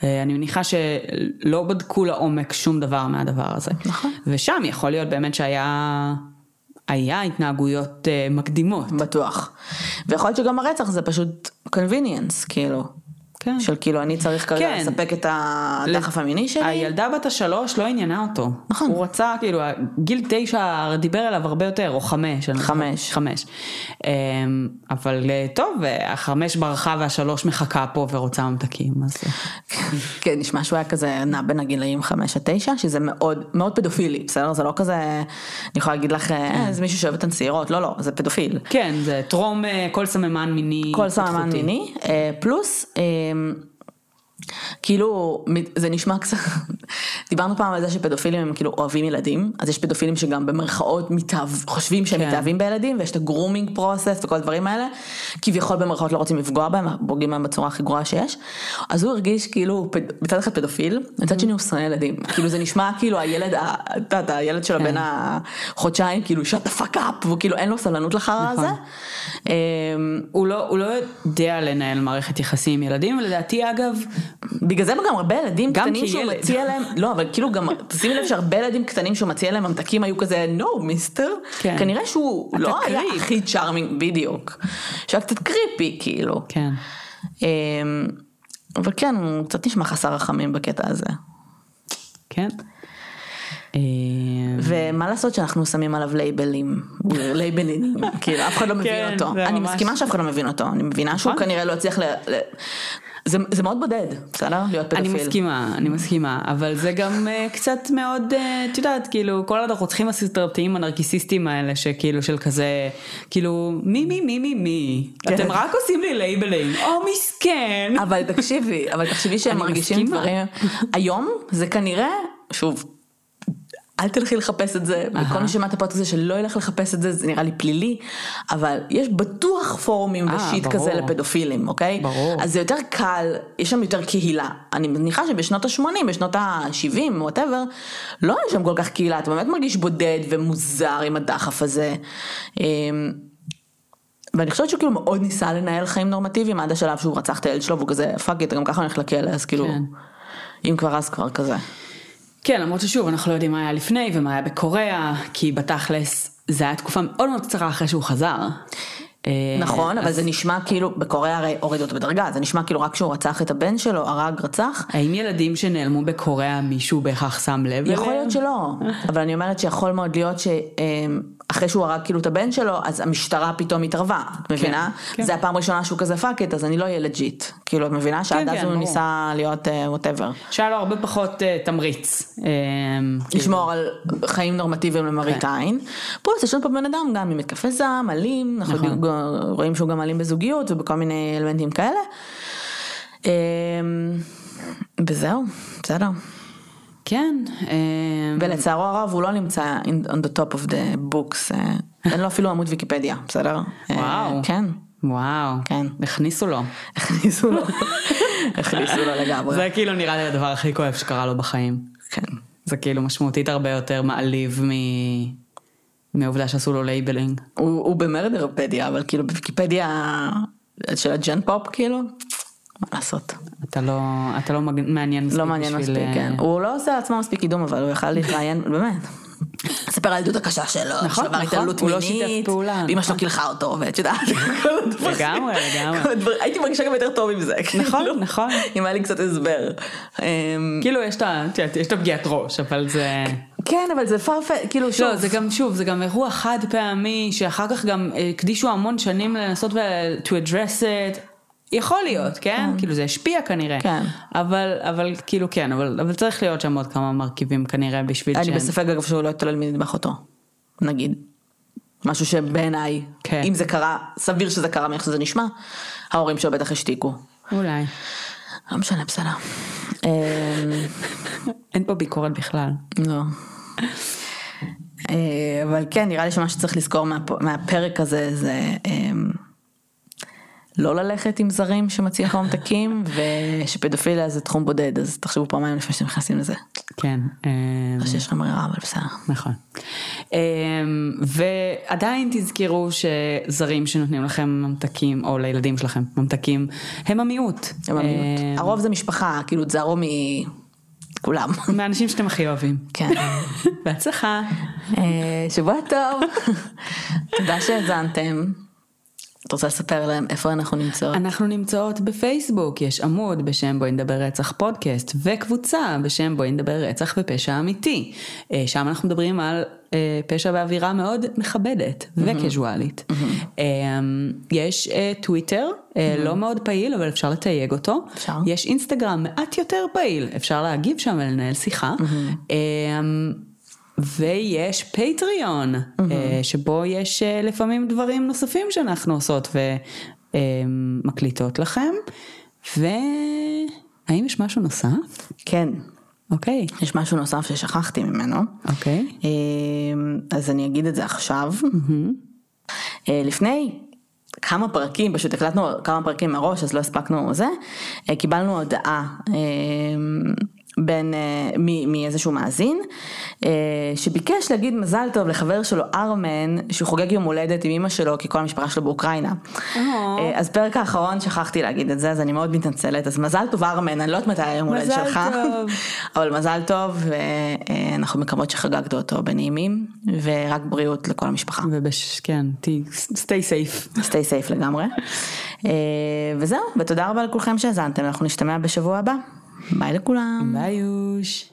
אה, אני מניחה שלא בדקו לעומק שום דבר מהדבר הזה. נכון. ושם יכול להיות באמת שהיה... היה התנהגויות uh, מקדימות. בטוח. ויכול להיות שגם הרצח זה פשוט convenience, כאילו. כן. של כאילו אני צריך כרגע כן. לספק את הדחף המיני שלי. הילדה בת השלוש לא עניינה אותו. נכון. הוא רצה כאילו גיל תשע דיבר אליו הרבה יותר או חמש. חמש. חמש. אמ, אבל אה, טוב החמש ברחה והשלוש מחכה פה ורוצה ממתקים אז. [laughs] כן נשמע שהוא היה כזה נע בין הגילאים חמש עד תשע שזה מאוד מאוד פדופילי בסדר זה לא כזה אני יכולה להגיד לך אה, כן. זה מישהו שאוהב את הצעירות לא לא זה פדופיל. כן זה טרום אה, כל סממן מיני. כל סממן מיני פלוס. dem כאילו זה נשמע קצת, [laughs] דיברנו פעם על זה שפדופילים הם כאילו אוהבים ילדים, אז יש פדופילים שגם במרכאות מתאהב, חושבים שהם כן. מתאהבים בילדים ויש את הגרומינג פרוסס וכל הדברים האלה, כביכול במרכאות לא רוצים לפגוע בהם, פוגעים בהם בצורה הכי גרועה שיש, אז הוא הרגיש כאילו מצד אחד פדופיל, מצד שני הוא שונא ילדים, כאילו זה נשמע כאילו הילד, אתה יודע, הילד שלו בין החודשיים כאילו shut the fuck up, והוא כאילו אין לו סבלנות לחרא הזה. נכון. אמ, הוא לא יודע לנהל מערכת יחסים עם ילדים, ולדעתי אגב, בגלל זה גם הרבה ילדים קטנים שהוא מציע להם, לא אבל כאילו גם תשימי לב שהרבה ילדים קטנים שהוא מציע להם ממתקים היו כזה no מיסטר, כן. כנראה שהוא לא היה הכי צ'ארמינג בדיוק, שהיה קצת קריפי כאילו. כן. אמ, אבל כן, הוא קצת נשמע חסר רחמים בקטע הזה. כן. ומה לעשות שאנחנו שמים עליו לייבלים, [laughs] לייבלים, כאילו אף אחד לא מבין כן, אותו. אני מסכימה שאף אחד לא מבין אותו, אני מבינה שהוא נכון. כנראה לא יצליח ל... זה זה מאוד בודד, בסדר? להיות אני פדופיל. מסכימה, אני מסכימה, אבל זה גם אה, קצת מאוד, אה, את יודעת, כאילו, כל עוד הרוצחים הסדרתיים הנרקיסיסטים האלה, שכאילו של כזה, כאילו, מי מי מי מי מי, כן. אתם רק עושים לי לייבלים, או מסכן. אבל תקשיבי, אבל תחשבי שהם אני מרגישים. דברים, היום זה כנראה, שוב, אל תלכי לחפש את זה, וכל מי שמע את הפודקאסט הזה שלא ילך לחפש את זה, זה נראה לי פלילי, אבל יש בטוח פורומים אה, ו shit ברור. כזה לפדופילים, אוקיי? ברור. אז זה יותר קל, יש שם יותר קהילה. אני מניחה שבשנות ה-80, בשנות ה-70, whatever, לא היה שם כל כך קהילה, אתה באמת מרגיש בודד ומוזר עם הדחף הזה. אמ, ואני חושבת שהוא כאילו מאוד ניסה לנהל חיים נורמטיביים עד השלב שהוא רצח את הילד שלו והוא כזה fuck it, גם ככה אני הולך לכלא אז כאילו, כן. אם כבר אז כבר כזה. כן, למרות ששוב, אנחנו לא יודעים מה היה לפני ומה היה בקוריאה, כי בתכלס, זה היה תקופה מאוד מאוד קצרה אחרי שהוא חזר. אה, נכון, אבל זה נשמע כאילו, בקוריאה הרי הורידו אותו בדרגה, זה נשמע כאילו רק כשהוא רצח את הבן שלו, הרג רצח. האם ילדים שנעלמו בקוריאה מישהו בהכרח שם לב יכול אליהם? להיות שלא, אבל אני אומרת שיכול מאוד להיות שאחרי שהוא הרג כאילו את הבן שלו, אז המשטרה פתאום התערבה, את מבינה? כן. זה הפעם הראשונה שהוא כזה fuck it, אז אני לא אהיה legit. כאילו, את מבינה? שעד אז כן, הוא ברור. ניסה להיות whatever. שהיה לו הרבה פחות אה, תמריץ. אה, לשמור על חיים נורמטיביים למראית כן. עין. פה יש לנו פה בן אדם גם עם התקפי זעם, אלים, אנחנו נכון. רואים שהוא גם אלים בזוגיות ובכל מיני אלמנטים כאלה. אמ, וזהו, בסדר. כן. אה, ולצערו הרב הוא לא נמצא on the top of the books, אה, אין לו אפילו עמוד ויקיפדיה, בסדר? אה, וואו. כן, וואו. כן. הכניסו לו. הכניסו לו, [laughs] הכניסו לו לגמרי. זה כאילו נראה לי הדבר הכי כואב שקרה לו בחיים. כן. זה כאילו משמעותית הרבה יותר מעליב מ... מהעובדה שעשו לו labeling. הוא הוא ב Murderpedia, אבל כאילו בוויקיפדיה של הג'ן פופ, כאילו, מה לעשות. אתה לא, אתה לא מעניין מספיק לא מעניין בשביל, מספיק, אה, כן. הוא לא עושה לעצמו מספיק קידום, אבל הוא יכל להתראיין, [laughs] באמת. לספר על הילדות הקשה שלו, נכון, שעבר נכון, התעללות הוא לא מינית, שיתף פעולה, ואמא שלו נכון. קילחה אותו, ואת יודעת, [laughs] כל הדברים. לגמרי, לגמרי. הייתי מרגישה גם יותר טוב עם זה. נכון, כאילו, נכון. אם היה לי קצת הסבר. אמ, כאילו יש את הפגיעת ראש, אבל זה... כן, אבל זה פרפט, כאילו שוב. לא, זה גם, שוב, זה גם אירוע חד פעמי, שאחר כך גם אה, הקדישו המון שנים לנסות ו... to address it. יכול להיות, כן? כאילו זה השפיע כנראה. כן. אבל, אבל כאילו כן, אבל, אבל צריך להיות שם עוד כמה מרכיבים כנראה בשביל אני שהם... בספק אגב שהוא לא יתעלל מינית באחותו, נגיד. משהו שבעיניי, כן. אם זה קרה, סביר שזה קרה מאיך שזה נשמע, ההורים שלו בטח השתיקו. אולי. לא משנה, בסדר. אמ, אין פה ביקורת בכלל. לא. אה, אבל כן, נראה לי שמה שצריך לזכור מהפ- מהפרק הזה זה אמ, לא ללכת עם זרים שמציעים לך ממתקים, ושפדופיליה זה תחום בודד, אז תחשבו פעמיים לפני שאתם נכנסים לזה. כן. אה, לא שיש לכם ברירה, אבל בסדר. נכון. אמ, ועדיין תזכרו שזרים שנותנים לכם ממתקים, או לילדים שלכם ממתקים, הם המיעוט. הם המיעוט. אמ, הרוב זה משפחה, כאילו תזהרו מכולם. מהאנשים שאתם הכי אוהבים. כן. [laughs] בהצלחה. אה, שבוע טוב. [laughs] תודה שהאזנתם. את רוצה לספר להם איפה אנחנו נמצאות? אנחנו נמצאות בפייסבוק, יש עמוד בשם בואי נדבר רצח פודקאסט, וקבוצה בשם בואי נדבר רצח ופשע אמיתי. אה, שם אנחנו מדברים על אה, פשע באווירה מאוד מכבדת וקזואלית. אה, יש אה, טוויטר, אה, לא מאוד פעיל, אבל אפשר לתייג אותו. אפשר. יש אינסטגרם מעט יותר פעיל, אפשר להגיב שם ולנהל שיחה. אה, ויש פטריון, אה, שבו יש אה, לפעמים דברים נוספים שאנחנו עושות ומקליטות לכם. והאם יש משהו נוסף? כן. אוקיי, יש משהו נוסף ששכחתי ממנו. אוקיי. אמ, אז אני אגיד את זה עכשיו. אה, לפני כמה פרקים, פשוט הקלטנו כמה פרקים מראש אז לא הספקנו זה, אה, קיבלנו הודעה בין, מ- מאיזשהו מאזין, אה, שביקש להגיד מזל טוב לחבר שלו ארמן, שהוא חוגג יום הולדת עם אמא שלו, כי כל המשפחה שלו באוקראינה. או. אה, אז פרק האחרון שכחתי להגיד את זה, אז אני מאוד מתנצלת, אז מזל טוב ארמן, אני לא יודעת מתי היום הולדת שלך. [laughs] אבל מזל טוב, ואנחנו מקוות שחגגת אותו בנעימים, ורק בריאות לכל המשפחה. ובש... כן, ת... stay safe. stay safe לגמרי. וזהו, ותודה רבה לכולכם שהאזנתם, אנחנו נשתמע בשבוע הבא. ביי לכולם. ביי יוש.